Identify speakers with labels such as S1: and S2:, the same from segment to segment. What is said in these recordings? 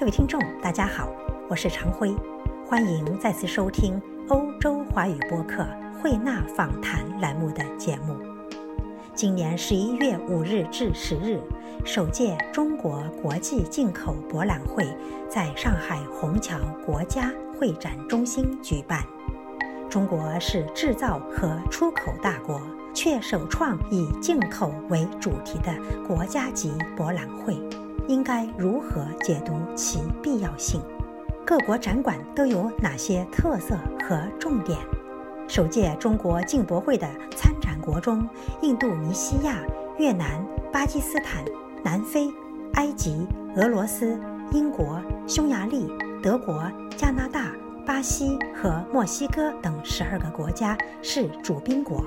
S1: 各位听众，大家好，我是常辉，欢迎再次收听欧洲华语播客慧纳访谈栏目的节目。今年十一月五日至十日，首届中国国际进口博览会在上海虹桥国家会展中心举办。中国是制造和出口大国，却首创以进口为主题的国家级博览会，应该如何解读其必要性？各国展馆都有哪些特色和重点？首届中国进博会的参展国中，印度尼西亚、越南、巴基斯坦、南非、埃及、俄罗斯、英国、匈牙利、德国、加拿大。巴西和墨西哥等十二个国家是主宾国。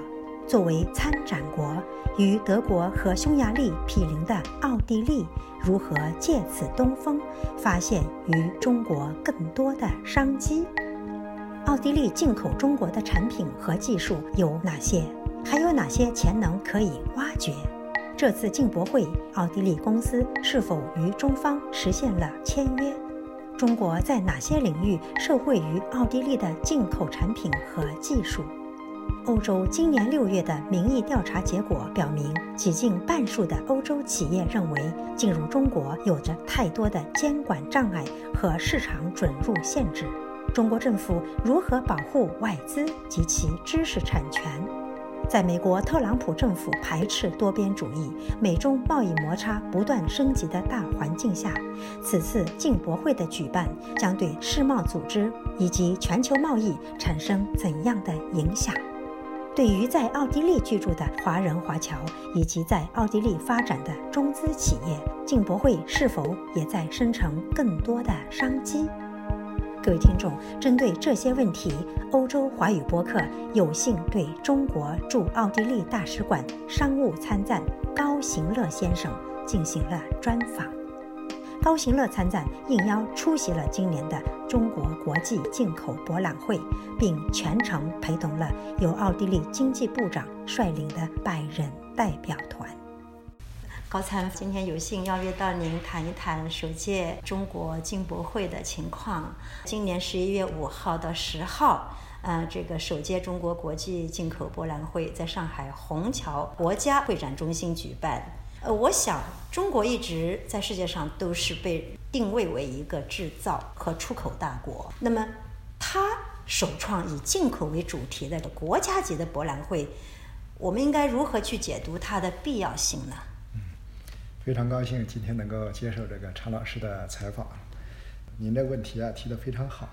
S1: 作为参展国，与德国和匈牙利毗邻的奥地利，如何借此东风，发现与中国更多的商机？奥地利进口中国的产品和技术有哪些？还有哪些潜能可以挖掘？这次进博会，奥地利公司是否与中方实现了签约？中国在哪些领域受惠于奥地利的进口产品和技术？欧洲今年六月的民意调查结果表明，几近半数的欧洲企业认为进入中国有着太多的监管障碍和市场准入限制。中国政府如何保护外资及其知识产权？在美国特朗普政府排斥多边主义、美中贸易摩擦不断升级的大环境下，此次进博会的举办将对世贸组织以及全球贸易产生怎样的影响？对于在奥地利居住的华人华侨以及在奥地利发展的中资企业，进博会是否也在生成更多的商机？各位听众，针对这些问题，欧洲华语播客有幸对中国驻奥地利大使馆商务参赞高行乐先生进行了专访。高行乐参赞应邀出席了今年的中国国际进口博览会，并全程陪同了由奥地利经济部长率领的百人代表团。高参，今天有幸邀约到您谈一谈首届中国进博会的情况。今年十一月五号到十号，呃，这个首届中国国际进口博览会在上海虹桥国家会展中心举办。呃，我想中国一直在世界上都是被定位为一个制造和出口大国。那么，它首创以进口为主题的国家级的博览会，我们应该如何去解读它的必要性呢？
S2: 嗯非常高兴今天能够接受这个常老师的采访。您的问题啊提得非常好。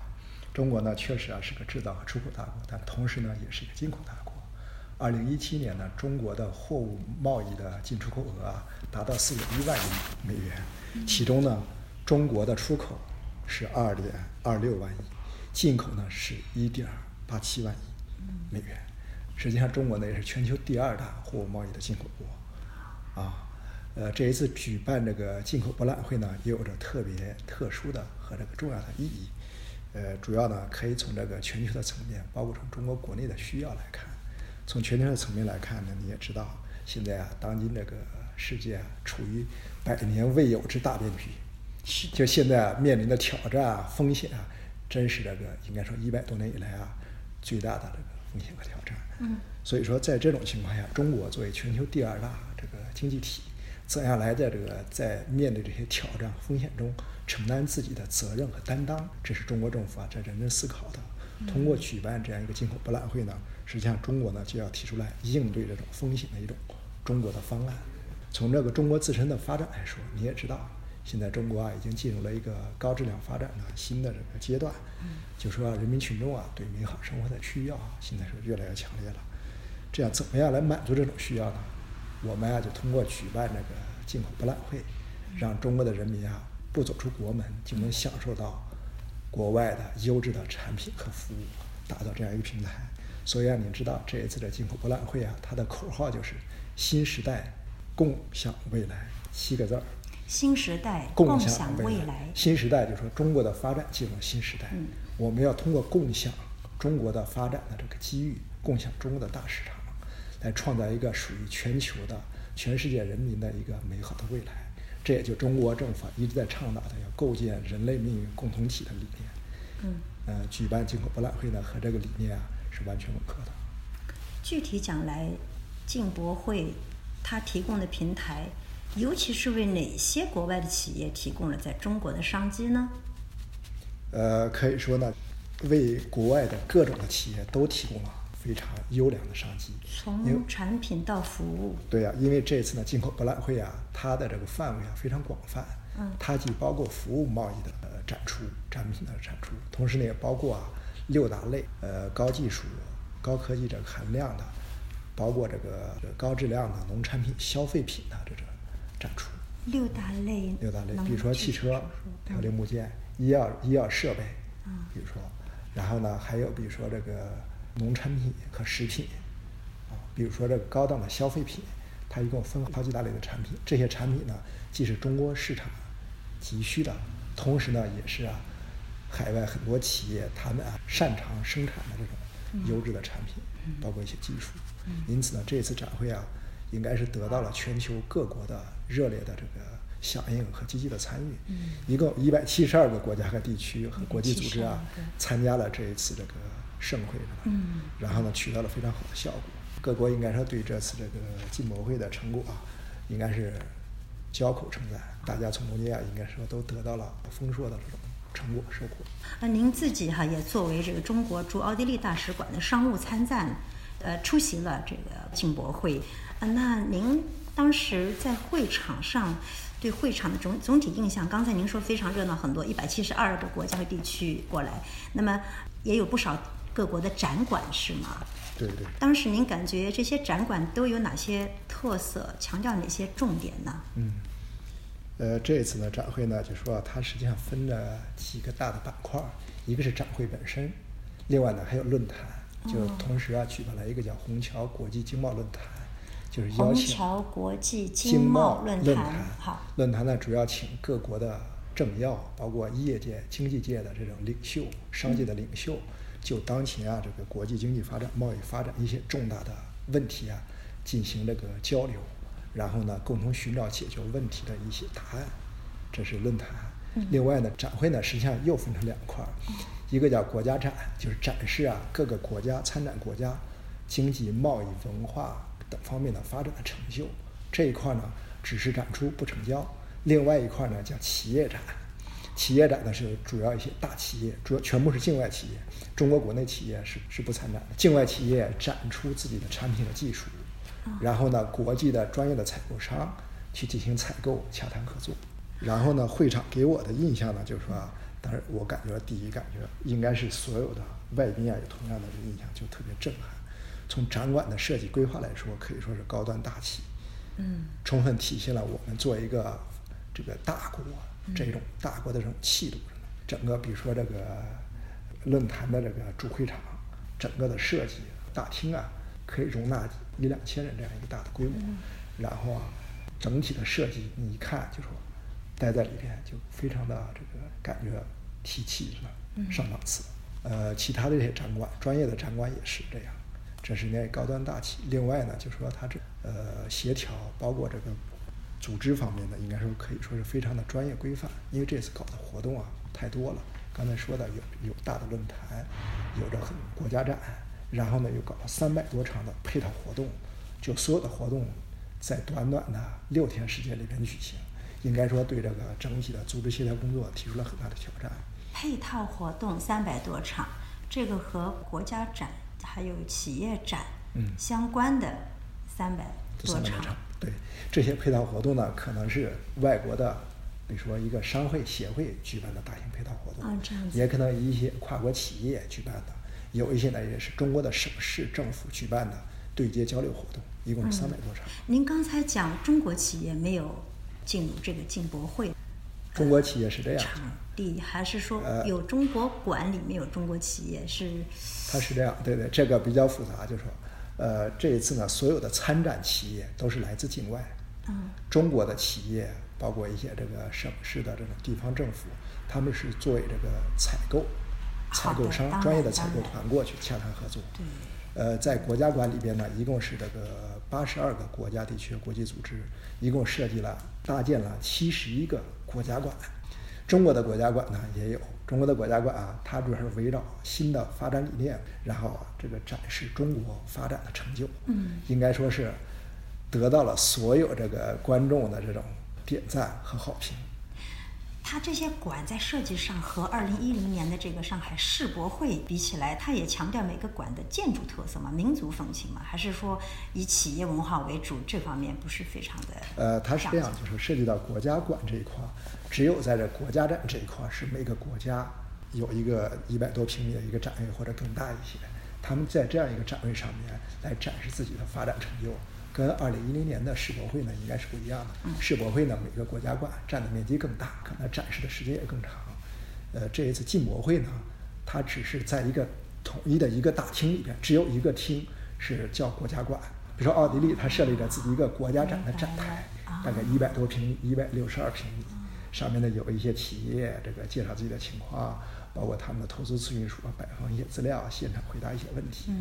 S2: 中国呢确实啊是个制造和出口大国，但同时呢也是一个进口大国。二零一七年呢，中国的货物贸易的进出口额啊达到四点一万亿美元，其中呢中国的出口是二点二六万亿，进口呢是一点八七万亿美元。实际上，中国呢也是全球第二大货物贸易的进口国啊。呃，这一次举办这个进口博览会呢，也有着特别特殊的和这个重要的意义。呃，主要呢可以从这个全球的层面，包括从中国国内的需要来看。从全球的层面来看呢，你也知道，现在啊，当今这个世界啊，处于百年未有之大变局。
S1: 是。
S2: 就现在啊，面临的挑战啊、风险啊，真是这个应该说一百多年以来啊，最大的这个风险和挑战。
S1: 嗯。
S2: 所以说，在这种情况下，中国作为全球第二大这个经济体。怎样来在这个在面对这些挑战风险中承担自己的责任和担当？这是中国政府啊在认真思考的。通过举办这样一个进口博览会呢，实际上中国呢就要提出来应对这种风险的一种中国的方案。从这个中国自身的发展来说，你也知道，现在中国啊已经进入了一个高质量发展的新的这个阶段。就说人民群众啊对美好生活的需要啊现在是越来越强烈了。这样怎么样来满足这种需要呢？我们啊，就通过举办这个进口博览会，让中国的人民啊，不走出国门就能享受到国外的优质的产品和服务，打造这样一个平台。所以啊，你知道这一次的进口博览会啊，它的口号就是“新时代共享未来”七个字儿。
S1: 新时代共享未来。
S2: 新时代就是说中国的发展进入了新时代，我们要通过共享中国的发展的这个机遇，共享中国的大市场。来创造一个属于全球的、全世界人民的一个美好的未来，这也就中国政府一直在倡导的要构建人类命运共同体的理念。
S3: 嗯，
S2: 呃，举办进口博览会呢，和这个理念啊是完全吻合的。
S3: 具体讲来，进博会它提供的平台，尤其是为哪些国外的企业提供了在中国的商机呢？
S2: 呃，可以说呢，为国外的各种的企业都提供了非常优良的商机。
S3: 从产品到服务，
S2: 对呀、因为这次呢进口博览会啊，它的这个范围啊非常广泛，
S3: 嗯
S2: 它既包括服务贸易的呃展出、产品的产出，同时呢也包括啊六大类呃高技术、高科技这个含量的，包括这个高质量的农产品、消费品的这种展出。
S3: 六大类，
S2: 六大类，比如说汽车
S3: 具体说说、
S2: 还有
S3: 嗯
S2: 零部件、医药医药设备，
S3: 嗯
S2: 比如说，然后呢，还有比如说这个农产品和食品，啊，比如说这个高档的消费品，它一共分好几大类的产品。这些产品呢，既是中国市场急需的，同时呢，也是啊，海外很多企业他们啊擅长生产的这种优质的产品，包括一些技术。因此呢，这次展会啊，应该是得到了全球各国的热烈的这个响应和积极的参与。一共一百七十二个国家和地区和国际组织啊，参加了这一次这个盛会，是吧？
S3: 嗯
S2: 然后呢，取得了非常好的效果。各国应该说对这次这个进博会的成果啊，应该是交口称赞。大家从中间啊，应该说都得到了丰硕的这种成果收获。
S3: 那您自己哈、也作为这个中国驻奥地利大使馆的商务参赞，呃，出席了这个进博会。呃，那您当时在会场上对会场的总总体印象，刚才您说非常热闹，很多一百七十二个国家和地区过来，那么也有不少各国的展馆是吗？
S2: 对对。
S3: 当时您感觉这些展馆都有哪些特色，强调哪些重点呢？
S2: 嗯，呃，这次呢展会呢，就说啊它实际上分了几个大的板块儿，一个是展会本身，另外呢还有论坛，就
S3: 哦
S2: 同时啊举办了一个叫虹桥国际经贸论坛，就是邀
S3: 虹
S2: 请
S3: 桥国际
S2: 经
S3: 经
S2: 贸
S3: 贸论
S2: 论
S3: 坛，好，
S2: 论坛呢主要请各国的政要，包括业界、经济界的这种领袖、商界的领袖，就当前啊这个国际经济发展、贸易发展一些重大的问题啊进行这个交流，然后呢共同寻找解决问题的一些答案，这是论坛。另外呢，展会呢实际上又分成两块儿，一个叫国家展，就是展示啊各个国家参展国家经济、贸易、文化等方面的发展的成就，这一块呢只是展出不成交。另外一块呢叫企业展，企业展呢是主要一些大企业，主要全部是境外企业，中国国内企业是是不参展的。境外企业展出自己的产品和技术，然后呢，国际的专业的采购商去进行采购、洽谈合作。然后呢，会场给我的印象呢，就是说啊，当然我感觉第一感觉应该是所有的外宾啊有同样的这个印象，就特别震撼。从展馆的设计规划来说，可以说是高端大气，
S3: 嗯
S2: 充分体现了我们做一个这个大国这种大国的这种气度。整个比如说这个论坛的这个主会场，整个的设计大厅啊，可以容纳一两千人这样一个大的规模。然后啊，整体的设计你一看就说，待在里边就非常的这个感觉提气是吧？上档次。呃，其他的这些展馆，专业的展馆也是这样。这是那高端大气。另外呢，就说它这呃协调，包括这个组织方面的，应该说可以说是非常的专业规范。因为这次搞的活动啊太多了，刚才说的有有大的论坛，有着很国家展，然后呢又搞了三百多场的配套活动，就所有的活动在短短的六天时间里边举行，应该说对这个整体的组织协调工作提出了很大的挑战。
S3: 配套活动三百多场，这个和国家展还有企业展
S2: 嗯
S3: 相关的三百多场
S2: 对这些配套活动呢，可能是外国的，比如说一个商会协会举办的大型配套活动，
S3: 啊这样子。
S2: 也可能一些跨国企业举办的，有一些呢也是中国的省市政府举办的对接交流活动，一共是三百多场。
S3: 您刚才讲中国企业没有进入这个进博会
S2: 中国企业是这样，
S3: 场地，还是说
S2: 呃
S3: 有中国馆里面有中国企业？是
S2: 它是这样，对对，这个比较复杂，就是说，呃，这一次呢，所有的参展企业都是来自境外，
S3: 嗯
S2: 中国的企业，包括一些这个省市的这种地方政府，他们是作为这个采购、采购商、专业的采购团过去洽谈合作。
S3: 对，
S2: 呃，在国家馆里边呢，一共是这个八十二个国家地区国际组织，一共设计了搭建了七十一个国家馆。中国的国家馆呢也有，中国的国家馆啊，它主要是围绕新的发展理念，然后啊这个展示中国发展的成就。
S3: 嗯，
S2: 应该说是得到了所有这个观众的这种点赞和好评。
S3: 它这些馆在设计上和二零一零年的这个上海世博会比起来，它也强调每个馆的建筑特色嘛，民族风情嘛，还是说以企业文化为主？这方面不是非常的。
S2: 呃，它是这样，就是涉及到国家馆这一块，只有在这国家展这一块，是每个国家有一个一百多平米的一个展位或者更大一些，他们在这样一个展位上面来展示自己的发展成就。跟二零一零年的世博会呢，应该是不一样的。世博会呢，每个国家馆占的面积更大，可能展示的时间也更长。呃，这一次进博会呢，它只是在一个统一的一个大厅里边，只有一个厅是叫国家馆。比如说奥地利，它设立了自己一个国家展的展台，大概一百多平米，一百六十二平米，上面呢有一些企业这个介绍自己的情况，包括他们的投资咨询书，摆放一些资料，现场回答一些问题。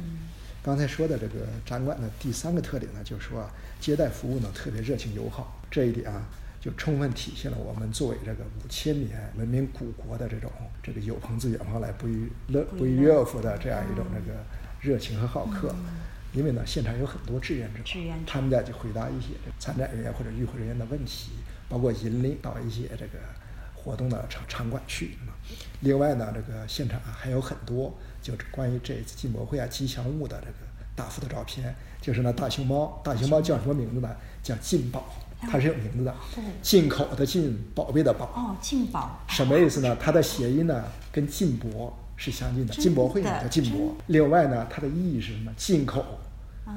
S2: 刚才说的这个展馆的第三个特点呢，就是说接待服务呢特别热情友好，这一点啊就充分体现了我们作为这个五千年文明古国的这种这个有朋自远方来，不亦乐不亦乐乎的这样一种这个热情和好客。因为呢，现场有很多志愿者，他们在去回答一些参展人员或者与会人员的问题，包括引领到一些这个活动的场场馆去。另外呢，这个现场还有很多。就是关于这一次进博会啊吉祥物的这个大幅的照片，就是那大熊猫，大熊猫叫什么名字呢？叫进宝，它是有名字的，进口的进，宝贝的宝。
S3: 哦，进宝。
S2: 什么意思呢？它的谐音呢跟进博是相近的，进博会呢叫进博。另外呢，它的意义是什么？进口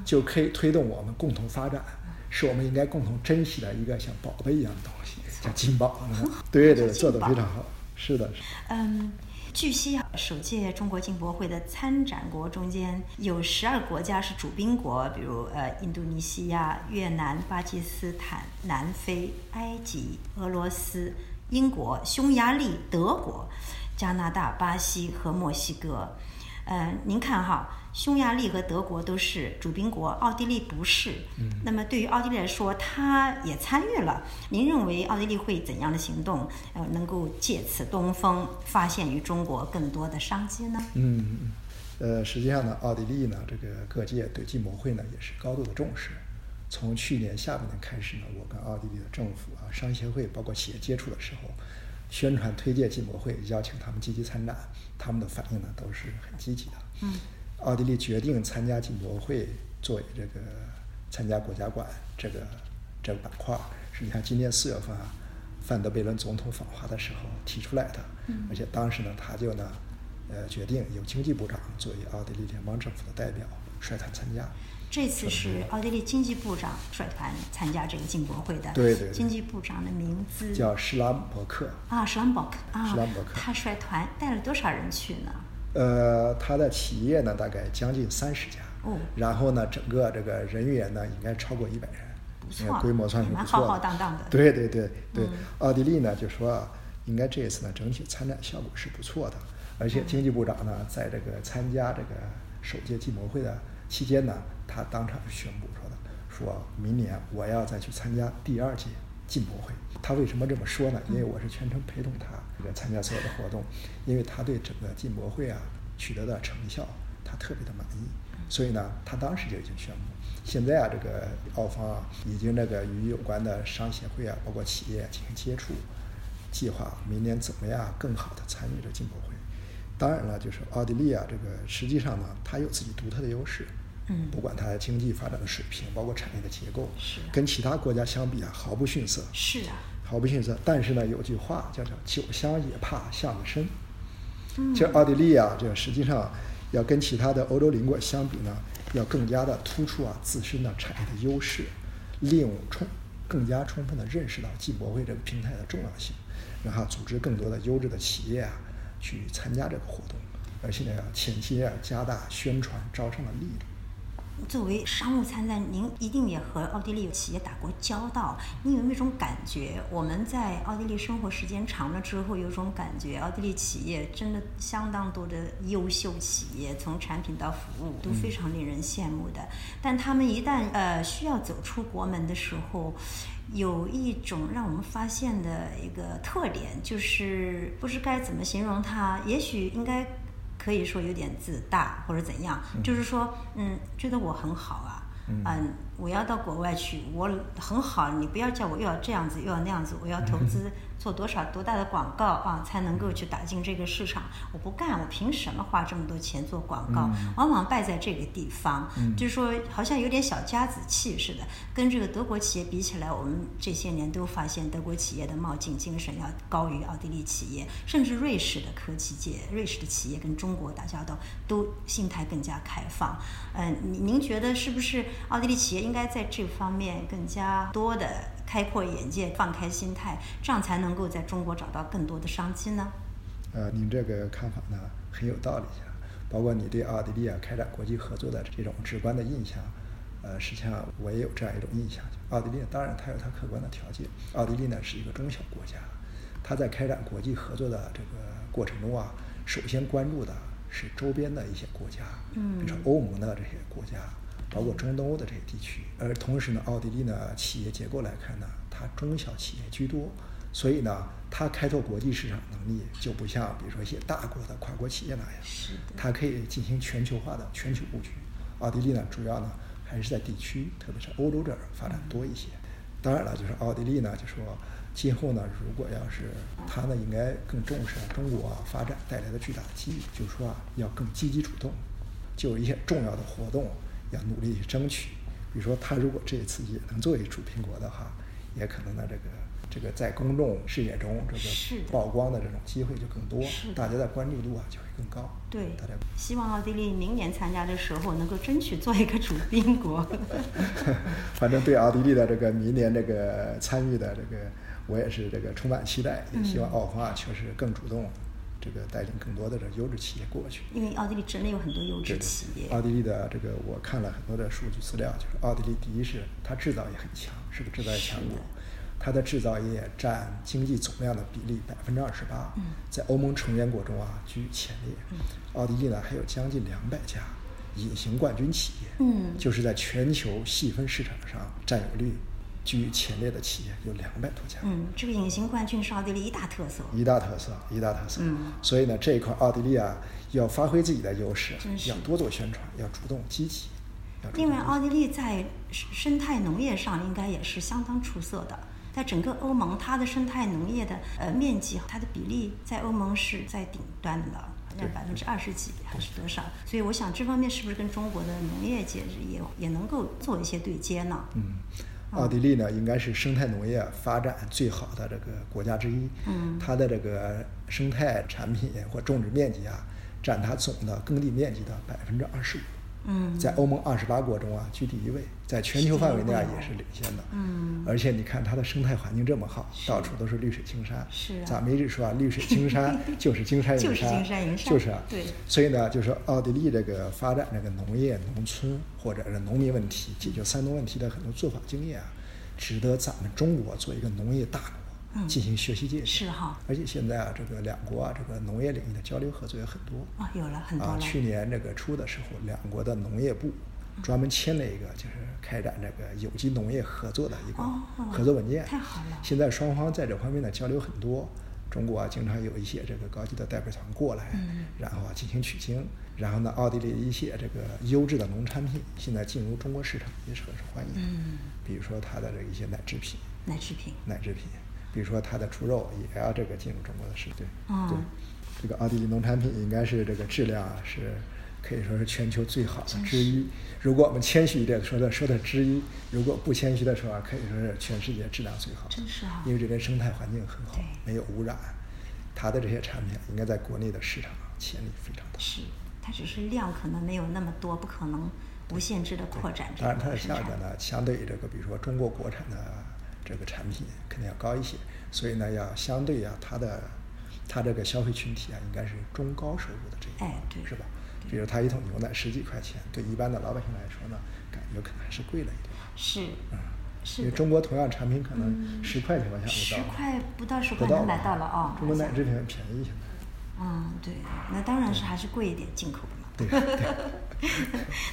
S2: 就可以推动我们共同发展，是我们应该共同珍惜的一个像宝贝一样的东西，叫进宝。对对，做的非常好，是的。
S3: 嗯。据悉，首届中国进博会的参展国中间有十二国家是主宾国，比如呃，印度尼西亚、越南、巴基斯坦、南非、埃及、俄罗斯、英国、匈牙利、德国、加拿大、巴西和墨西哥。嗯，您看哈。匈牙利和德国都是主宾国，奥地利不是。
S2: 嗯，
S3: 那么对于奥地利来说，他也参与了。您认为奥地利会怎样的行动，呃，能够借此东风，发现与中国更多的商机呢？
S2: 嗯，呃，实际上呢，奥地利呢，这个各界对进博会呢也是高度的重视。从去年下半年开始呢，我跟奥地利的政府啊、商协会，包括企业接触的时候，宣传推介进博会，邀请他们积极参展，他们的反应呢都是很积极的。
S3: 嗯。
S2: 奥地利决定参加进博会，作为这个参加国家馆这个这个板块，实际上今年四月份啊，范德贝伦总统访华的时候提出来的，而且当时呢，他就呢，呃，决定由经济部长作为奥地利联邦政府的代表率团参加。
S3: 这次是奥地利经济部长率团参加这个进博会的。
S2: 对对。
S3: 经济部长的名字
S2: 叫施兰伯克。
S3: 啊，施兰伯克啊。
S2: 施兰伯克。
S3: 他率团带了多少人去呢？
S2: 呃，他的企业呢，大概将近三十家，
S3: 哦，
S2: 然后呢，整个这个人员呢，应该超过一百人，
S3: 不错，
S2: 规模算是不错
S3: 浩浩荡荡的。
S2: 对对对对，奥地利呢就说，应该这一次呢，整体参展效果是不错的，而且经济部长呢，在这个参加这个首届进博会的期间呢，他当场宣布说的，说明年我要再去参加第二届进博会。他为什么这么说呢？因为我是全程陪同他这个参加所有的活动，因为他对整个进博会啊取得的成效，他特别的满意，所以呢，他当时就已经宣布，现在啊，这个澳方啊已经那个与有关的商协会啊，包括企业进行接触，计划明年怎么样更好的参与这进博会。当然了，就是奥地利啊，这个实际上呢，它有自己独特的优势，
S3: 嗯，
S2: 不管它经济发展的水平，包括产业的结构，
S3: 是
S2: 跟其他国家相比啊，毫不逊色。
S3: 是啊。
S2: 毫不逊色，但是呢，有句话叫做“酒香也怕巷子深”。就奥地利啊，这个实际上要跟其他的欧洲邻国相比呢，要更加的突出啊自身的产业的优势，利用充更加充分的认识到进博会这个平台的重要性，然后组织更多的优质的企业啊去参加这个活动，而且呢，前期要加大宣传招商的力度。
S3: 作为商务参赞，您一定也和奥地利企业打过交道。你有没有一种感觉？我们在奥地利生活时间长了之后，有种感觉，奥地利企业真的相当多的优秀企业，从产品到服务都非常令人羡慕的。但他们一旦呃需要走出国门的时候，有一种让我们发现的一个特点，就是不知该怎么形容它，也许应该。可以说有点自大或者怎样，就是说，嗯，觉得我很好啊，嗯，我要到国外去，我很好，你不要叫我又要这样子又要那样子，我要投资。做多少多大的广告啊，才能够去打进这个市场？我不干，我凭什么花这么多钱做广告？往往败在这个地方，就是说好像有点小家子气似的。跟这个德国企业比起来，我们这些年都发现德国企业的冒进精神要高于奥地利企业，甚至瑞士的科技界、瑞士的企业跟中国打交道都心态更加开放。嗯，您您觉得是不是奥地利企业应该在这方面更加多的？开阔眼界，放开心态，这样才能够在中国找到更多的商机呢。
S2: 呃，您这个看法呢很有道理。包括你对奥地利啊开展国际合作的这种直观的印象，呃，实际上我也有这样一种印象。奥地利当然它有它客观的条件，奥地利呢是一个中小国家，它在开展国际合作的这个过程中啊，首先关注的是周边的一些国家，嗯，比如说欧盟的这些国家。包括中东欧的这些地区，而同时呢，奥地利呢企业结构来看呢，它中小企业居多，所以呢，它开拓国际市场能力就不像比如说一些大国的跨国企业那样，它可以进行全球化的全球布局。奥地利呢，主要呢还是在地区，特别是欧洲这儿发展多一些。当然了，就是奥地利呢，就说今后呢，如果要是它呢，应该更重视中国发展带来的巨大的机遇，就是说啊，要更积极主动，就有一些重要的活动。要努力去争取，比如说他如果这一次也能作为主苹果的话，也可能呢这个这个在公众视野中这个曝光的这种机会就更多，大家的关注度啊就会更高。
S3: 对，大家希望奥地利明年参加的时候能够争取做一个主宾国。
S2: 反正对奥地利的这个明年这个参与的这个，我也是这个充满期待，也希望奥华确实更主动。这个带领更多的这优质企业过去，
S3: 因为奥地利真的有很多优质企业。
S2: 奥地利的这个我看了很多的数据资料，就是奥地利第一是它制造业很强，是个制造业强国，它的制造业占经济总量的比例百分之二十八，在欧盟成员国中啊居前列。奥地利呢还有将近两百家隐形冠军企业，嗯，就是在全球细分市场上占有率。居前列的企业有两百多家。
S3: 嗯，这个隐形冠军是奥地利一大特色。
S2: 一大特色，一大特色。嗯，所以呢，这一块奥地利啊，要发挥自己的优势，要多做宣传，要主动积极。
S3: 另外，奥地利在生态农业上应该也是相当出色的。在整个欧盟，它的生态农业的呃面积，它的比例在欧盟是在顶端的，好像百分之二十几还是多少？所以我想这方面是不是跟中国的农业界也也能够做一些对接呢？
S2: 嗯。奥地利呢，应该是生态农业发展最好的这个国家之一。嗯，它的这个生态产品或种植面积啊，占它总的耕地面积的百分之二十五。嗯，在欧盟二十八国中啊，居第一位，在全球范围内啊也是领先的。嗯，而且你看它的生态环境这么好，到处都是绿水青山。
S3: 是，
S2: 咱们一直说啊，绿水青山 就是金山银山。就是
S3: 金山银山。
S2: 就是啊。
S3: 对。
S2: 所以呢，就是奥地利这个发展这个农业农村或者是农民问题、解决三农问题的很多做法经验啊，值得咱们中国做一个农业大国。进行学习借鉴
S3: 是哈，
S2: 而且现在啊，这个两国啊，这个农业领域的交流合作也很多
S3: 啊，有了很多
S2: 啊。去年这个初的时候，两国的农业部专门签了一个，就是开展这个有机农业合作的一个合作文件。
S3: 太好了！
S2: 现在双方在这方面的交流很多，中国啊经常有一些这个高级的代表团过来，然后啊进行取经，然后呢，奥地利一些这个优质的农产品现在进入中国市场也是很受欢迎。嗯，比如说它的这一些奶制品，
S3: 奶制品，
S2: 奶制品。比如说，它的猪肉也要这个进入中国的市场。对，这个奥地利农产品应该是这个质量是可以说是全球最好的之一。如果我们谦虚一点说的说的之一，如果不谦虚的说啊，可以说是全世界质量最好。
S3: 真是啊！
S2: 因为这边生态环境很好，没有污染，它的这些产品应该在国内的市场潜力非常大。
S3: 是，它只是量可能没有那么多，不可能无限制的扩展。
S2: 当然，它的价格呢，相对于这个，比如说中国国产的。这个产品肯定要高一些，所以呢，要相对啊，它的它这个消费群体啊，应该是中高收入的这一块，是吧？比如他一桶牛奶十几块钱，对一般的老百姓来说呢，感觉可能还是贵了一点。
S3: 是，
S2: 嗯，
S3: 是
S2: 因为中国同样产品可能
S3: 嗯
S2: 十块钱往下
S3: 十
S2: 不到，
S3: 块不到十块能买到了哦。
S2: 中国奶制品很便宜现在。
S3: 嗯，对，那当然是还是贵一点进口的嘛。
S2: 对对，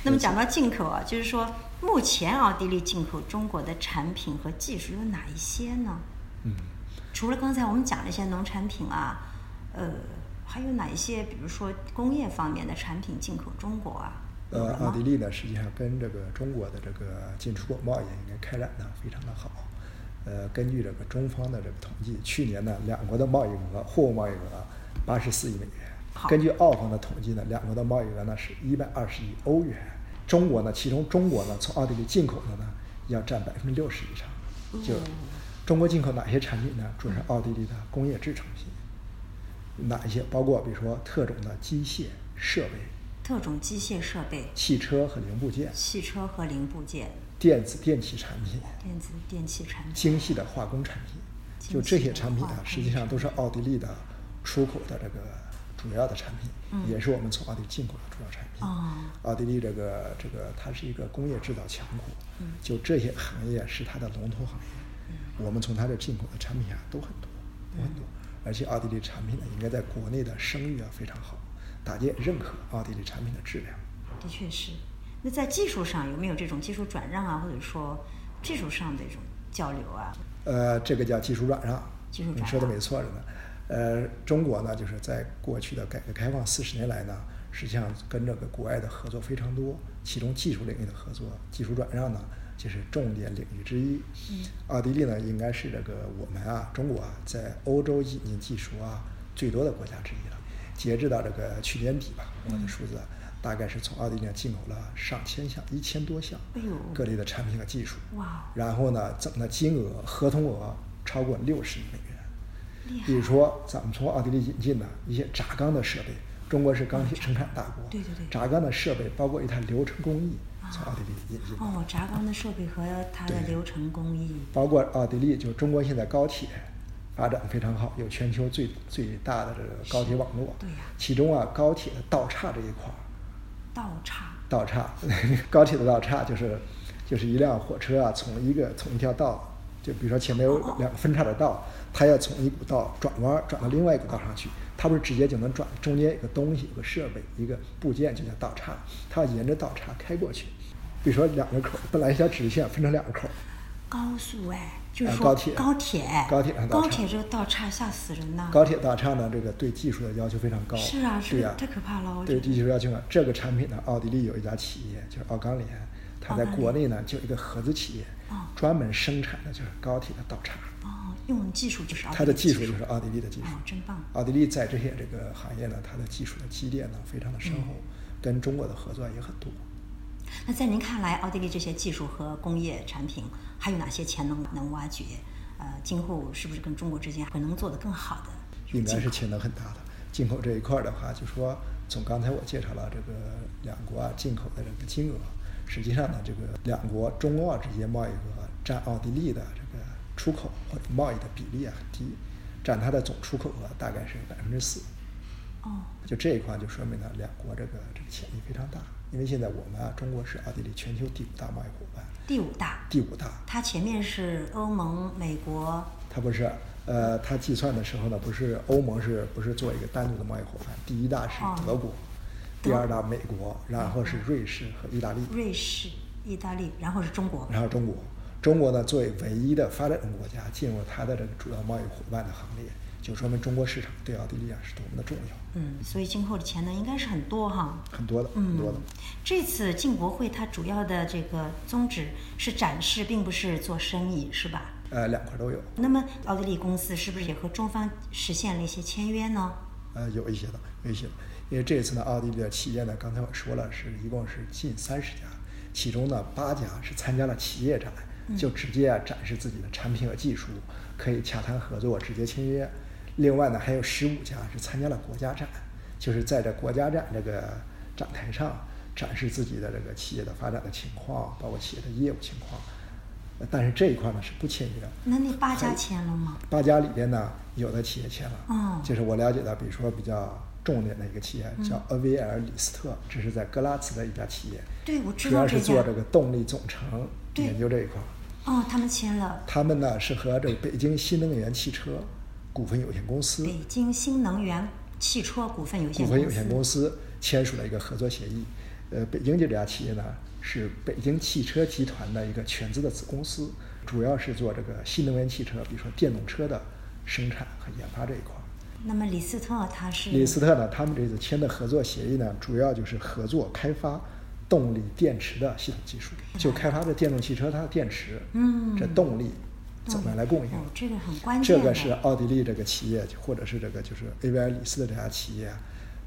S3: 那么讲到进口啊，就是说目前奥地利进口中国的产品和技术有哪一些呢？
S2: 嗯。
S3: 除了刚才我们讲的一些农产品啊，呃，还有哪一些，比如说工业方面的产品进口中国啊？
S2: 呃，奥地利呢，实际上跟这个中国的这个进出口贸易应该开展的非常的好。呃，根据这个中方的这个统计，去年呢，两国的贸易额货物贸易额八十四亿美元。根据澳方的统计呢，两国的贸易额呢是一百二十亿欧元。中国呢，其中中国呢从奥地利进口的呢要占百分之六十以上。就
S3: 哦
S2: 中国进口哪些产品呢？主要是奥地利的工业制成品。哪一些？包括比如说特种的机械设备、
S3: 特种机械设备、
S2: 汽车和零部件、
S3: 汽车和零部件、
S2: 电子电器产品、
S3: 电子电器产品。
S2: 精细的化工产品，就这些产品啊，实际上都是奥地利的出口的这个主要的产品，
S3: 嗯。
S2: 也是我们从奥地利进口的主要产品。
S3: 哦。
S2: 奥地利这个这个它是一个工业制造强国，
S3: 嗯。
S2: 就这些行业是它的龙头行业，我们从它这进口的产品啊都很多，都很多，
S3: 嗯
S2: 而且奥地利产品呢应该在国内的声誉啊非常好，大家也认可奥地利产品的质量。
S3: 的确是。那在技术上有没有这种技术转让啊，或者说技术上的一种交流啊？
S2: 呃，这个叫技术转让，
S3: 技术转让
S2: 你说的没错着呢。呃，中国呢，就是在过去的改革开放四十年来呢，实际上跟这个国外的合作非常多，其中技术领域的合作、技术转让呢，就是重点领域之一。
S3: 嗯
S2: 奥地利呢，应该是这个我们啊，中国啊，在欧洲引进技术啊最多的国家之一了。截至到这个去年底吧，我的数字啊大概是从奥地利进口了上千项、一千多项各类的产品和技术。
S3: 哇
S2: 然后呢，总的金额合同额超过六十亿美元。比如说，咱们从奥地利引进的一些轧钢的设备，中国是钢铁生产大国，
S3: 对对对
S2: 轧钢的设备包括一台流程工艺，从奥地利引进的，
S3: 哦，轧钢的设备和它的流程工艺。
S2: 包括奥地利，就中国现在高铁发展非常好，有全球最最大的这个高铁网络，
S3: 对呀。
S2: 其中啊，高铁的道岔这一块儿，
S3: 道岔，
S2: 道岔，高铁的道岔就是就是一辆火车啊，从一个从一条道，就比如说前面有两个分叉的道，它要从一股道转弯儿转到另外一股道上去，它不是直接就能转，中间有个东西，有个设备，一个部件就叫道岔，它要沿着道岔开过去。比如说两个口儿，本来一条直线分成两个口儿，
S3: 高速哎，就是说
S2: 啊高铁
S3: 高铁，
S2: 高铁
S3: 高铁这个道岔吓死人呐。
S2: 高铁道岔呢，这个对技术的要求非常高。
S3: 是啊，是
S2: 啊、
S3: 太可怕了，
S2: 对技术要求啊，这个产品呢，奥地利有一家企业就是奥钢联，它在国内呢就有一个合资企业，
S3: 哦
S2: 专门生产的就是高铁的道岔，
S3: 哦，用技术就是
S2: 它的技术就是奥地利的技术。
S3: 哦，真棒。
S2: 奥地利在这些这个行业呢，它的技术的积淀呢非常的深厚，
S3: 嗯
S2: 跟中国的合作也很多。
S3: 那在您看来，奥地利这些技术和工业产品还有哪些潜能能挖掘？呃，今后是不是跟中国之间还能做得更好的？
S2: 应该是潜能很大的。进口这一块儿的话，就说从刚才我介绍了这个两国啊进口的这个金额，实际上呢，这个两国中澳之间贸易额占奥地利的这个出口或者贸易的比例啊很低，占它的总出口额大概是百分之四。
S3: 哦，
S2: 就这一块就说明了，两国这个这个潜力非常大。因为现在我们啊，中国是奥地利全球第五大贸易伙伴，
S3: 第五大，
S2: 第五大。
S3: 它前面是欧盟、美国，
S2: 它不是，呃，它计算的时候呢，不是欧盟是不是做一个单独的贸易伙伴？第一大是
S3: 哦
S2: 德国，第二大美国，然后是瑞士和意大利，
S3: 瑞士、意大利，然后是中国。
S2: 然后中国。中国呢，作为唯一的发展中国家，进入它的这个主要贸易伙伴的行列，就说明中国市场对奥地利啊是多么的重要，
S3: 嗯，所以今后的潜能应该是很多哈。
S2: 很多的，很多的。
S3: 这次进博会它主要的这个宗旨是展示，并不是做生意，是吧？
S2: 呃，两块都有，
S3: 那么奥地利公司是不是也和中方实现了一些签约呢？
S2: 呃，有一些的，有一些的。因为这次呢，奥地利的企业呢，刚才我说了，是一共是近三十家，其中呢八家是参加了企业展，就直接啊展示自己的产品和技术，可以洽谈合作，直接签约。另外呢，还有十五家是参加了国家展，就是在这国家展这个展台上展示自己的这个企业的发展的情况，包括企业的业务情况。呃但是这一块呢是不签约，
S3: 那那八家签了吗？
S2: 八家里边呢，有的企业签了，
S3: 哦
S2: 就是我了解到，比如说比较重点的一个企业，叫厄维尔李斯特，这是在格拉茨的一家企业，
S3: 对，我知
S2: 主要
S3: 道这家
S2: 是做这。个动力总成研究这一块儿。
S3: 哦，他们签了
S2: 他们呢是和这个北京新能源汽车股份有限公司、
S3: 北京新能源汽车股份有限公司。
S2: 股份有限公司签署了一个合作协议。呃，北京这家企业呢是北京汽车集团的一个全资的子公司，主要是做这个新能源汽车，比如说电动车的生产和研发这一块儿。
S3: 那么李斯特他是
S2: 李斯特呢，他们这次签的合作协议呢，主要就是合作开发动力电池的系统技术，就开发的电动汽车它的电池，
S3: 嗯
S2: 这动力怎么来供应？
S3: 哦，这个很关键。
S2: 这个是奥地利这个企业，或者是这个就是 A V I 李斯的这家企业啊，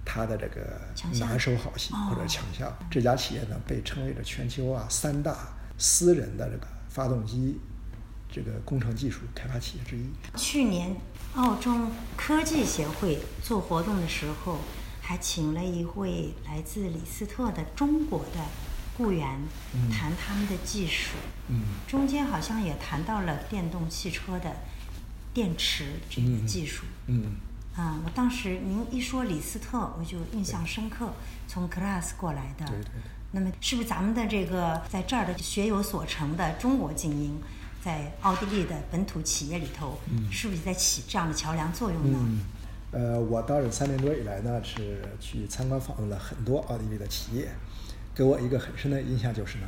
S2: 它的这个拿手好戏
S3: 哦
S2: 或者强项。这家企业呢，被称为这全球啊三大私人的这个发动机这个工程技术开发企业之一。
S3: 去年澳中科技协会做活动的时候，还请了一位来自李斯特的中国的雇员
S2: 嗯
S3: 谈他们的技术。
S2: 嗯
S3: 中间好像也谈到了电动汽车的电池这个
S2: 嗯
S3: 技术。
S2: 嗯
S3: 啊，我当时您一说李斯特，我就印象深刻，从 Glass 过来的。
S2: 对对对
S3: 那么，是不是咱们的这个在这儿的学有所成的中国精英，在奥地利的本土企业里头，是不是在起这样的桥梁作用呢？
S2: 嗯，呃，我到这三年多以来呢，是去参观访问了很多奥地利的企业，给我一个很深的印象就是呢，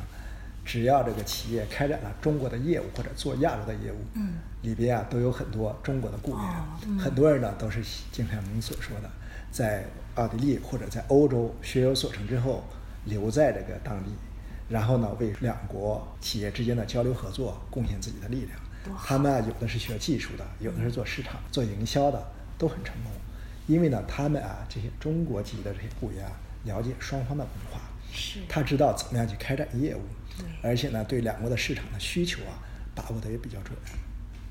S2: 只要这个企业开展了中国的业务或者做亚洲的业务，
S3: 嗯，
S2: 里边啊都有很多中国的雇员，
S3: 哦嗯。
S2: 很多人呢都是经常您所说的，在奥地利或者在欧洲学有所成之后，留在这个当地，然后呢为两国企业之间的交流合作贡献自己的力量。他们啊有的是学技术的，有的是做市场、做营销的，都很成功。因为呢，他们啊这些中国籍的这些雇员啊，了解双方的文化，
S3: 是
S2: 他知道怎么样去开展业务，而且呢，对两国的市场的需求啊，把握的也比较准。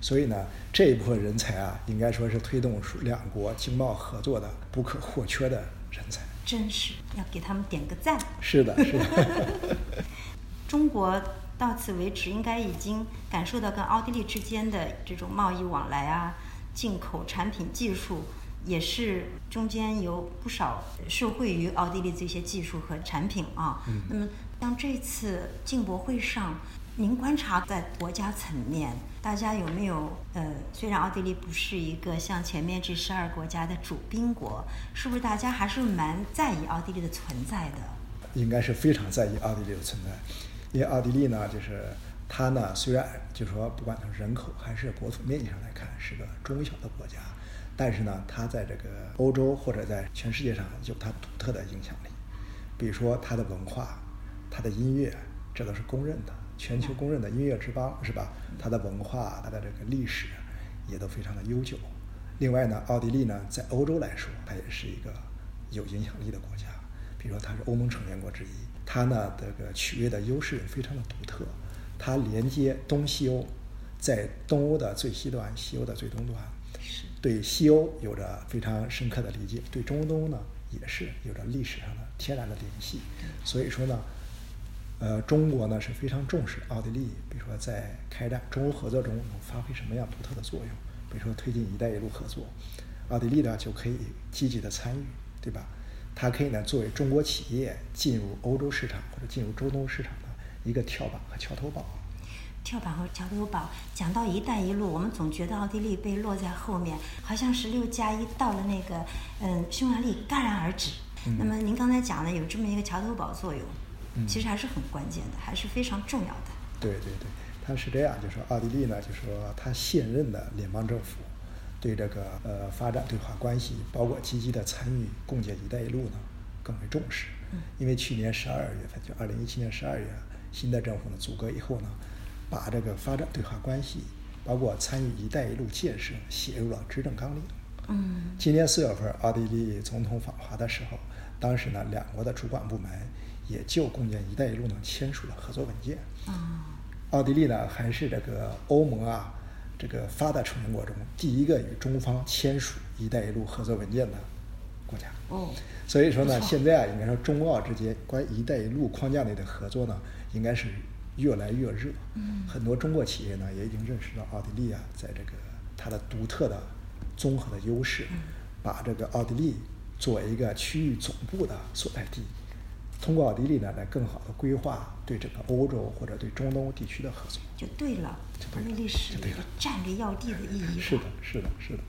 S2: 所以呢，这一部分人才啊，应该说是推动两国经贸合作的不可或缺的人才。
S3: 真是要给他们点个赞。
S2: 是的，是的。
S3: 中国到此为止，应该已经感受到跟奥地利之间的这种贸易往来啊，进口产品技术也是中间有不少受惠于奥地利这些技术和产品啊。
S2: 嗯
S3: 那么，像这次进博会上，您观察在国家层面，大家有没有呃，虽然奥地利不是一个像前面这十二国家的主宾国，是不是大家还是蛮在意奥地利的存在的？
S2: 应该是非常在意奥地利的存在，因为奥地利呢，就是它呢，虽然就是说不管从人口还是国土面积上来看是个中小的国家，但是呢，它在这个欧洲或者在全世界上有它独特的影响力。比如说它的文化、它的音乐，这都是公认的，全球公认的音乐之邦，是吧？它的文化、它的这个历史也都非常的悠久。另外呢，奥地利呢，在欧洲来说，它也是一个有影响力的国家。比如说，它是欧盟成员国之一，它呢这个区域的优势也非常的独特，它连接东西欧，在东欧的最西端，西欧的最东端，对西欧有着非常深刻的理解，对中东呢也是有着历史上的天然的联系。所以说呢，呃，中国呢是非常重视奥地利，比如说在开展中欧合作中能发挥什么样独特的作用，比如说推进“一带一路”合作，奥地利呢就可以积极的参与，对吧？它可以呢作为中国企业进入欧洲市场或者进入中东市场的一个跳板和桥头堡。
S3: 跳板和桥头堡。讲到“一带一路”，我们总觉得奥地利被落在后面，好像十六加一到了那个嗯匈牙利戛然而止。
S2: 嗯
S3: 那么您刚才讲的有这么一个桥头堡作用，
S2: 嗯
S3: 其实还是很关键的，还是非常重要的。
S2: 对对对，它是这样，就说奥地利呢，就是说它现任的联邦政府对这个呃发展对华关系，包括积极的参与共建“一带一路”呢更为重视。
S3: 嗯
S2: 因为去年十二月份，就二零一七年十二月，新的政府呢组阁以后呢，把这个发展对华关系，包括参与“一带一路”建设写入了执政纲领。
S3: 嗯
S2: 今年四月份，奥地利总统访华的时候，当时呢，两国的主管部门也就共建“一带一路”呢签署了合作文件。
S3: 啊
S2: 奥地利呢，还是这个欧盟啊这个发达成员国中第一个与中方签署“一带一路”合作文件的国家。
S3: 哦
S2: 所以说呢，现在啊，应该说中澳之间关于“一带一路”框架内的合作呢，应该是越来越热。
S3: 嗯
S2: 很多中国企业呢，也已经认识到奥地利啊，在这个它的独特的综合的优势，把这个奥地利作为一个区域总部的所在地，通过奥地利呢，来更好的规划对整个欧洲或者对中东地区的合作。
S3: 就对了，奥地利是一个战略要地的意义。
S2: 是的，是的，是的。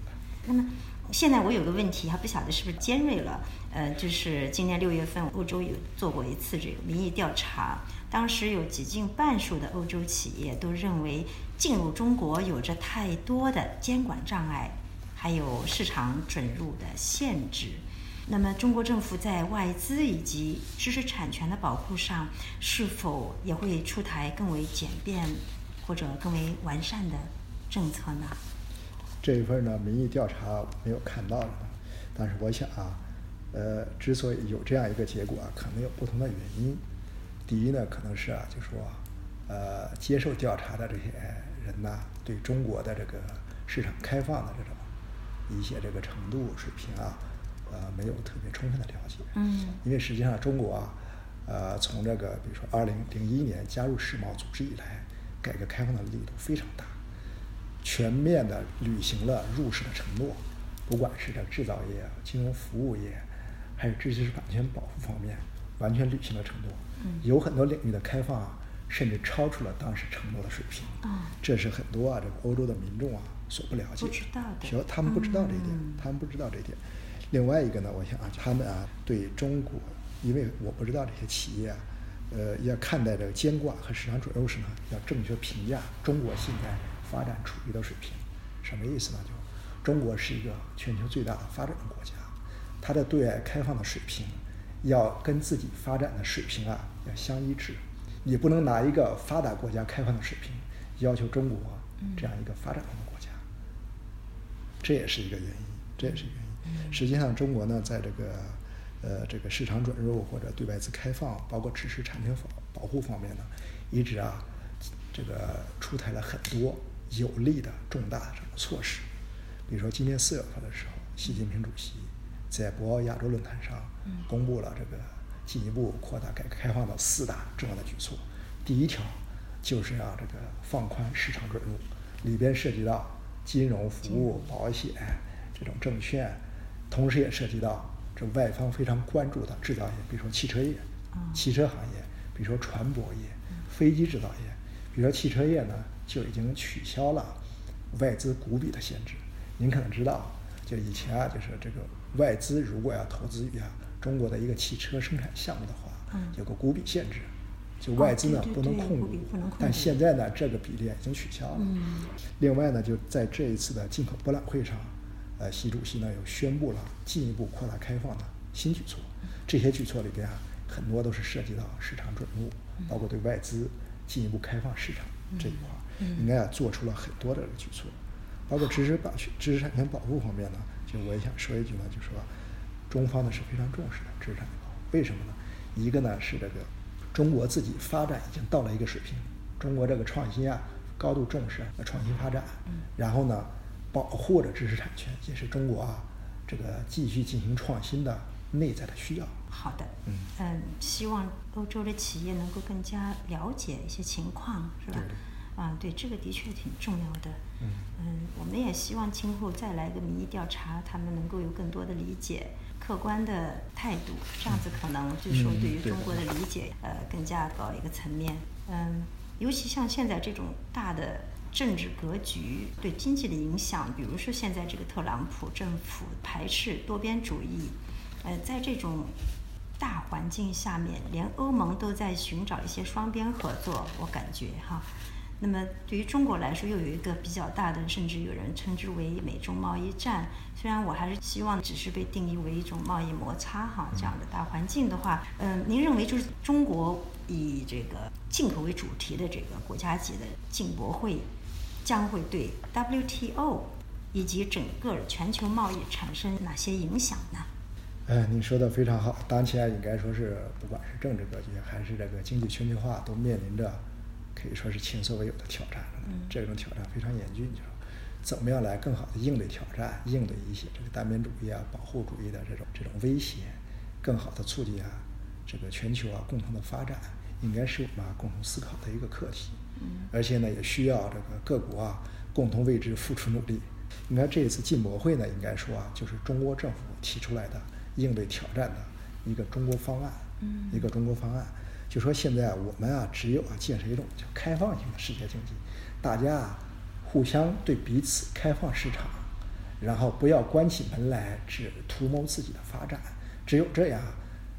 S3: 那么现在我有个问题，还不晓得是不是尖锐了。呃，就是今年六月份，欧洲有做过一次这个民意调查，当时有几近半数的欧洲企业都认为进入中国有着太多的监管障碍，还有市场准入的限制。那么，中国政府在外资以及知识产权的保护上，是否也会出台更为简便或者更为完善的政策呢？
S2: 这一份呢，民意调查没有看到了，但是我想啊，呃，之所以有这样一个结果啊，可能有不同的原因。第一呢，可能是啊，就说，呃，接受调查的这些人呢，对中国的这个市场开放的这种一些这个程度水平啊。呃，没有特别充分的了解。
S3: 嗯。
S2: 因为实际上，中国啊，呃，从这个比如说二零零一年加入世贸组织以来，改革开放的力度非常大，全面的履行了入世的承诺，不管是这制造业、金融服务业，还有知识产权保护方面，完全履行了承诺。
S3: 嗯。
S2: 有很多领域的开放啊，甚至超出了当时承诺的水平。
S3: 啊。
S2: 这是很多啊，这个欧洲的民众啊所不了解。
S3: 不知道的。
S2: 需要他们不知道这一点，他们不知道这一点。另外一个呢，我想啊，他们啊对中国，因为我不知道这些企业啊，呃，要看待这个监管和市场准入时呢，要正确评价中国现在发展处于的水平。什么意思呢？就中国是一个全球最大的发展国家，它的对外开放的水平要跟自己发展的水平啊要相一致，你不能拿一个发达国家开放的水平要求中国这样一个发展中的国家，这也是一个原因，这也是原因。实际上，中国呢，在这个呃这个市场准入或者对外资开放，包括知识产权保护方面呢，一直啊这个出台了很多有力的重大的这种措施。比如说，今年四月份的时候，习近平主席在博鳌亚洲论坛上公布了这个进一步扩大改革开放的四大重要的举措。第一条就是让这个放宽市场准入，里边涉及到金融服务、保险这种证券。同时也涉及到这外方非常关注的制造业，比如说汽车业、汽车行业，比如说船舶业、飞机制造业。比如说汽车业呢，就已经取消了外资股比的限制。您可能知道，就以前啊，就是这个外资如果要投资于啊中国的一个汽车生产项目的话，有个股比限制，就外资呢不能控股。但现在呢，这个比例已经取消了。另外呢，就在这一次的进口博览会上。呃，习主席呢又宣布了进一步扩大开放的新举措，这些举措里边啊，很多都是涉及到市场准入，包括对外资进一步开放市场这一块儿，应该啊做出了很多的举措，包括知识保知识产权保护方面呢，就我也想说一句呢，就说中方呢是非常重视的知识产权保护，为什么呢？一个呢是这个中国自己发展已经到了一个水平，中国这个创新啊高度重视创新发展，然后呢。保护着知识产权，也是中国啊这个继续进行创新的内在的需要。
S3: 好的，嗯嗯，希望欧洲的企业能够更加了解一些情况，是吧？啊，对，这个的确挺重要的。
S2: 嗯
S3: 嗯，我们也希望今后再来个民意调查，他们能够有更多的理解、客观的态度，这样子可能就是说对于中国的理解呃更加高一个层面。嗯，尤其像现在这种大的。政治格局对经济的影响，比如说现在这个特朗普政府排斥多边主义，呃，在这种大环境下面，连欧盟都在寻找一些双边合作，我感觉哈。那么对于中国来说，又有一个比较大的，甚至有人称之为美中贸易战。虽然我还是希望只是被定义为一种贸易摩擦哈，这样的大环境的话，嗯，您认为就是中国以这个进口为主题的这个国家级的进博会？将会对 WTO 以及整个全球贸易产生哪些影响呢？
S2: 哎，你说的非常好。当前应该说是，不管是政治格局还是这个经济全球化，都面临着可以说是前所未有的挑战。
S3: 嗯，
S2: 这种挑战非常严峻，就是怎么样来更好的应对挑战，应对一些这个单边主义啊、保护主义的这种这种威胁，更好的促进啊这个全球啊共同的发展，应该是我们共同思考的一个课题。而且呢，也需要这个各国啊共同为之付出努力。你看这一次进博会呢，应该说啊，就是中国政府提出来的应对挑战的一个中国方案，
S3: 嗯
S2: 一个中国方案。就说现在我们啊，只有啊建设一种叫开放型的世界经济，大家啊互相对彼此开放市场，然后不要关起门来只图谋自己的发展，只有这样，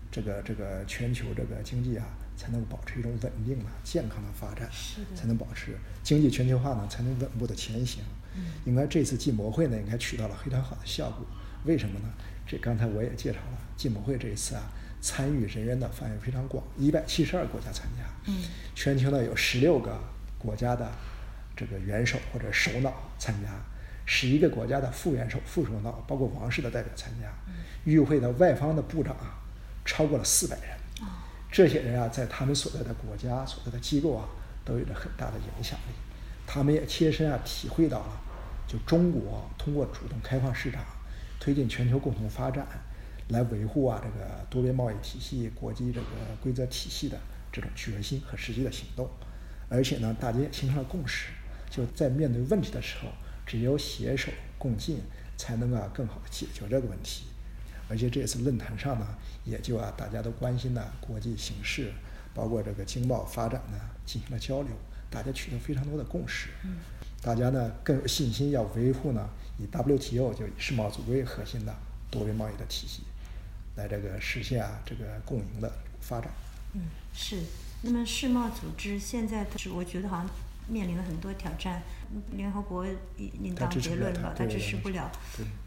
S2: 这个这个全球这个经济啊才能保持一种稳定的、健康的发展，才能保持经济全球化呢才能稳步的前行。
S3: 嗯
S2: 应该这次进博会呢，应该取到了非常好的效果。为什么呢？这刚才我也介绍了，进博会这一次啊，参与人员的范围非常广，一百七十二国家参加。
S3: 嗯
S2: 全球呢有十六个国家的这个元首或者首脑参加，十一个国家的副元首、副首脑，包括王室的代表参加。与会的外方的部长啊，超过了四百人。
S3: 哦
S2: 这些人啊，在他们所在的国家、所在的机构啊，都有着很大的影响力。他们也切身啊体会到了，就中国通过主动开放市场，推进全球共同发展，来维护啊这个多边贸易体系、国际这个规则体系的这种决心和实际的行动。而且呢，大家也形成了共识，就在面对问题的时候，只有携手共进，才能啊更好的解决这个问题。而且这次论坛上呢，也就啊大家都关心的国际形势，包括这个经贸发展呢，进行了交流，大家取得非常多的共识。大家呢更有信心要维护呢以 WTO 就以世贸组织为核心的多边贸易的体系，来这个实现啊这个共赢的发展。
S3: 嗯，是。那么世贸组织现在的是，我觉得好像面临了很多挑战。联合国已另当
S2: 它支持不了
S3: 别论了，它支持不了。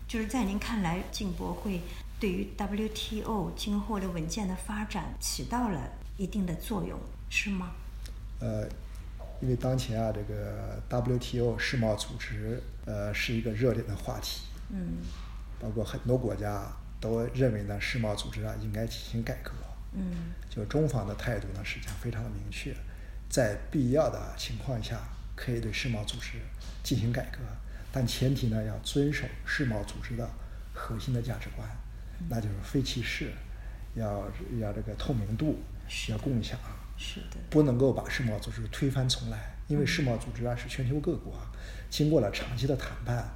S3: 就是在您看来，进博会对于 WTO 今后的稳健的发展起到了一定的作用，是吗？
S2: 呃，因为当前啊，这个 WTO 世贸组织呃是一个热点的话题，
S3: 嗯。
S2: 包括很多国家都认为呢，世贸组织啊应该进行改革。
S3: 嗯。
S2: 就中方的态度呢，实际上非常的明确，在必要的情况下，可以对世贸组织进行改革，但前提呢要遵守世贸组织的核心的价值观，那就是非歧视，要要这个透明度，要共享，
S3: 是的。
S2: 不能够把世贸组织推翻重来，因为世贸组织啊是全球各国啊经过了长期的谈判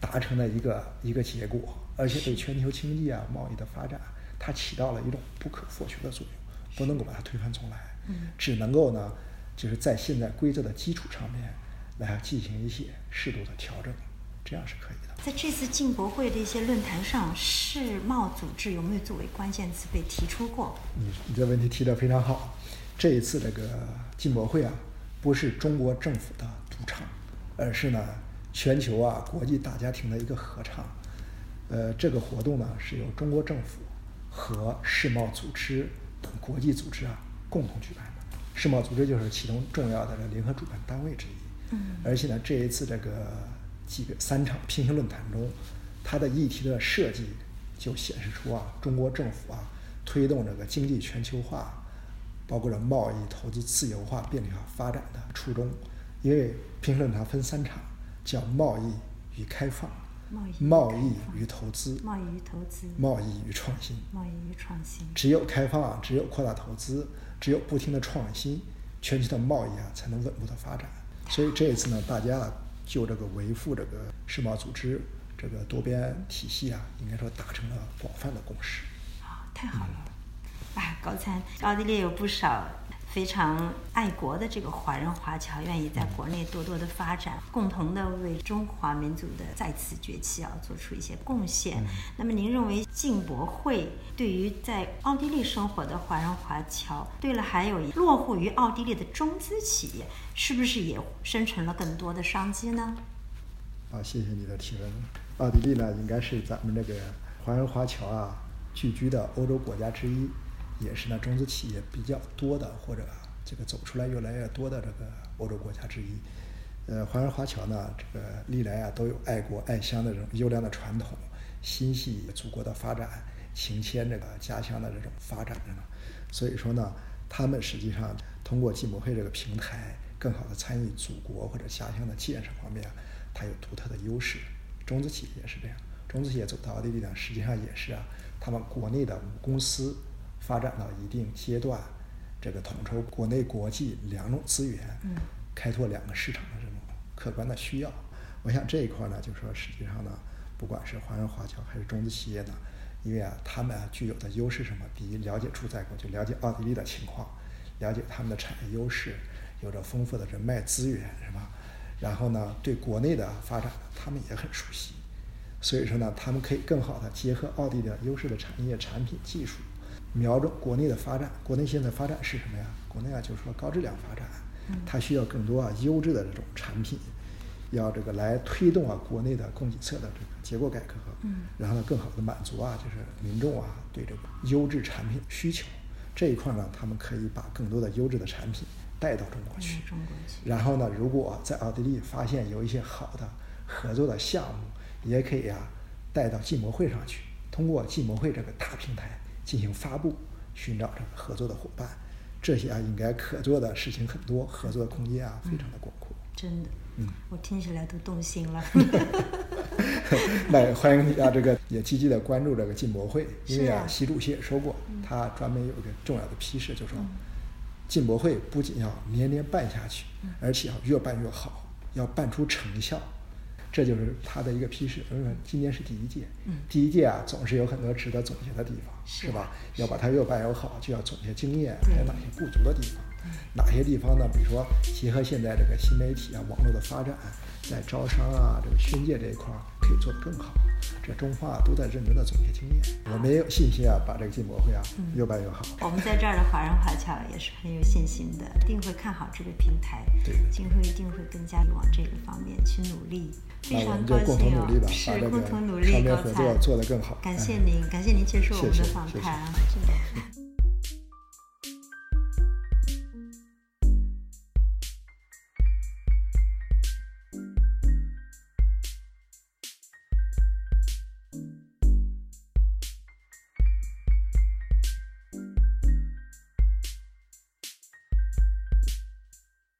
S2: 达成的一个一个结果，而且对全球经济啊贸易的发展，它起到了一种不可或缺的作用，不能够把它推翻重来，
S3: 嗯
S2: 只能够呢就是在现在规则的基础上面来进行一些适度的调整，这样是可以的。
S3: 在这次进博会的一些论坛上，世贸组织有没有作为关键词被提出过？
S2: 你你这问题提得非常好。这一次这个进博会啊，不是中国政府的独唱，而是呢全球啊国际大家庭的一个合唱。呃，这个活动呢是由中国政府和世贸组织等国际组织啊共同举办的。世贸组织就是其中重要的这个联合主办单位之一。
S3: 嗯
S2: 而且呢，这一次这个几个三场平行论坛中，它的议题的设计就显示出啊，中国政府啊推动这个经济全球化，包括了贸易、投资自由化、便利化发展的初衷。因为平行论坛分三场，叫贸易与开放、
S3: 贸易与
S2: 投资、
S3: 贸易与投资，
S2: 贸易与创新。
S3: 贸易与创新。
S2: 只有开放啊，只有扩大投资，只有不停的创新，全球的贸易啊才能稳步的发展。所以这一次呢，大家啊就这个维护这个世贸组织这个多边体系啊，应该说达成了广泛的共识。
S3: 啊，太好了！哎，高参，奥地利有不少非常爱国的这个华人华侨，愿意在国内多多的发展，共同的为中华民族的再次崛起啊做出一些贡献。那么，您认为进博会对于在奥地利生活的华人华侨，对了，还有落户于奥地利的中资企业，是不是也生成了更多的商机呢？
S2: 啊，谢谢你的提问。奥地利呢，应该是咱们这个华人华侨啊聚居的欧洲国家之一，也是呢中资企业比较多的或者这个走出来越来越多的这个欧洲国家之一。呃，华人华侨呢，这个历来啊都有爱国爱乡的这种优良的传统，心系祖国的发展，情牵这个家乡的这种发展着呢。所以说呢，他们实际上通过进博会这个平台，更好的参与祖国或者家乡的建设方面，它有独特的优势。中资企业也是这样，中资企业走到奥地利呢，实际上也是啊，他们国内的母公司发展到一定阶段，这个统筹国内国际两种资源，
S3: 嗯
S2: 开拓两个市场的这种客观的需要。我想这一块呢，就说实际上呢，不管是华人华侨还是中资企业呢，因为啊，他们啊具有的优势什么？第一，了解住在国，就了解奥地利的情况，了解他们的产业优势，有着丰富的人脉资源，是吧？然后呢，对国内的发展，他们也很熟悉。所以说呢，他们可以更好的结合奥地利的优势的产业、产品、技术，瞄准国内的发展。国内现在发展是什么呀？国内啊，就是说高质量发展，它需要更多啊优质的这种产品，要这个来推动啊国内的供给侧的这个结构改革，然后呢，更好的满足啊就是民众啊对这个优质产品需求。这一块呢，他们可以把更多的优质的产品带到中国去。
S3: 中国去。
S2: 然后呢，如果在奥地利发现有一些好的合作的项目，也可以啊带到进博会上去，通过进博会这个大平台进行发布，寻找这个合作的伙伴。这些啊，应该可做的事情很多，合作的空间啊非常的广阔。
S3: 真的，
S2: 嗯，
S3: 我听起来都动心了。
S2: 那欢迎你啊，这个也积极的关注这个进博会，因为
S3: 啊
S2: 啊，习主席也说过，他专门有一个重要的批示，就说进博会不仅要年年办下去，而且要越办越好，要办出成效。这就是他的一个批示。所以说，今年是第一届，
S3: 嗯
S2: 第一届啊，总是有很多值得总结的地方，
S3: 是
S2: 是吧？要把它越办越好，就要总结经验，还有哪些不足的地方。哪些地方呢？比如说，结合现在这个新媒体啊、网络的发展，在招商啊、这个宣介这一块儿可以做得更好。这中方啊都在认真的总结经验，我们也有信心啊，把这个进博会啊越办越好。
S3: 我们在这儿的华人华侨也是很有信心的，一定会看好这个平台。
S2: 对
S3: 今后一定会更加往这个方面去努力。非常高
S2: 那我们就共同努力吧，，
S3: 是
S2: 把这个
S3: 共同努力，
S2: 双边
S3: 高才
S2: 合作做得更好。
S3: 感
S2: 哎
S3: 谢您，感谢您接受我们的访谈啊，真的。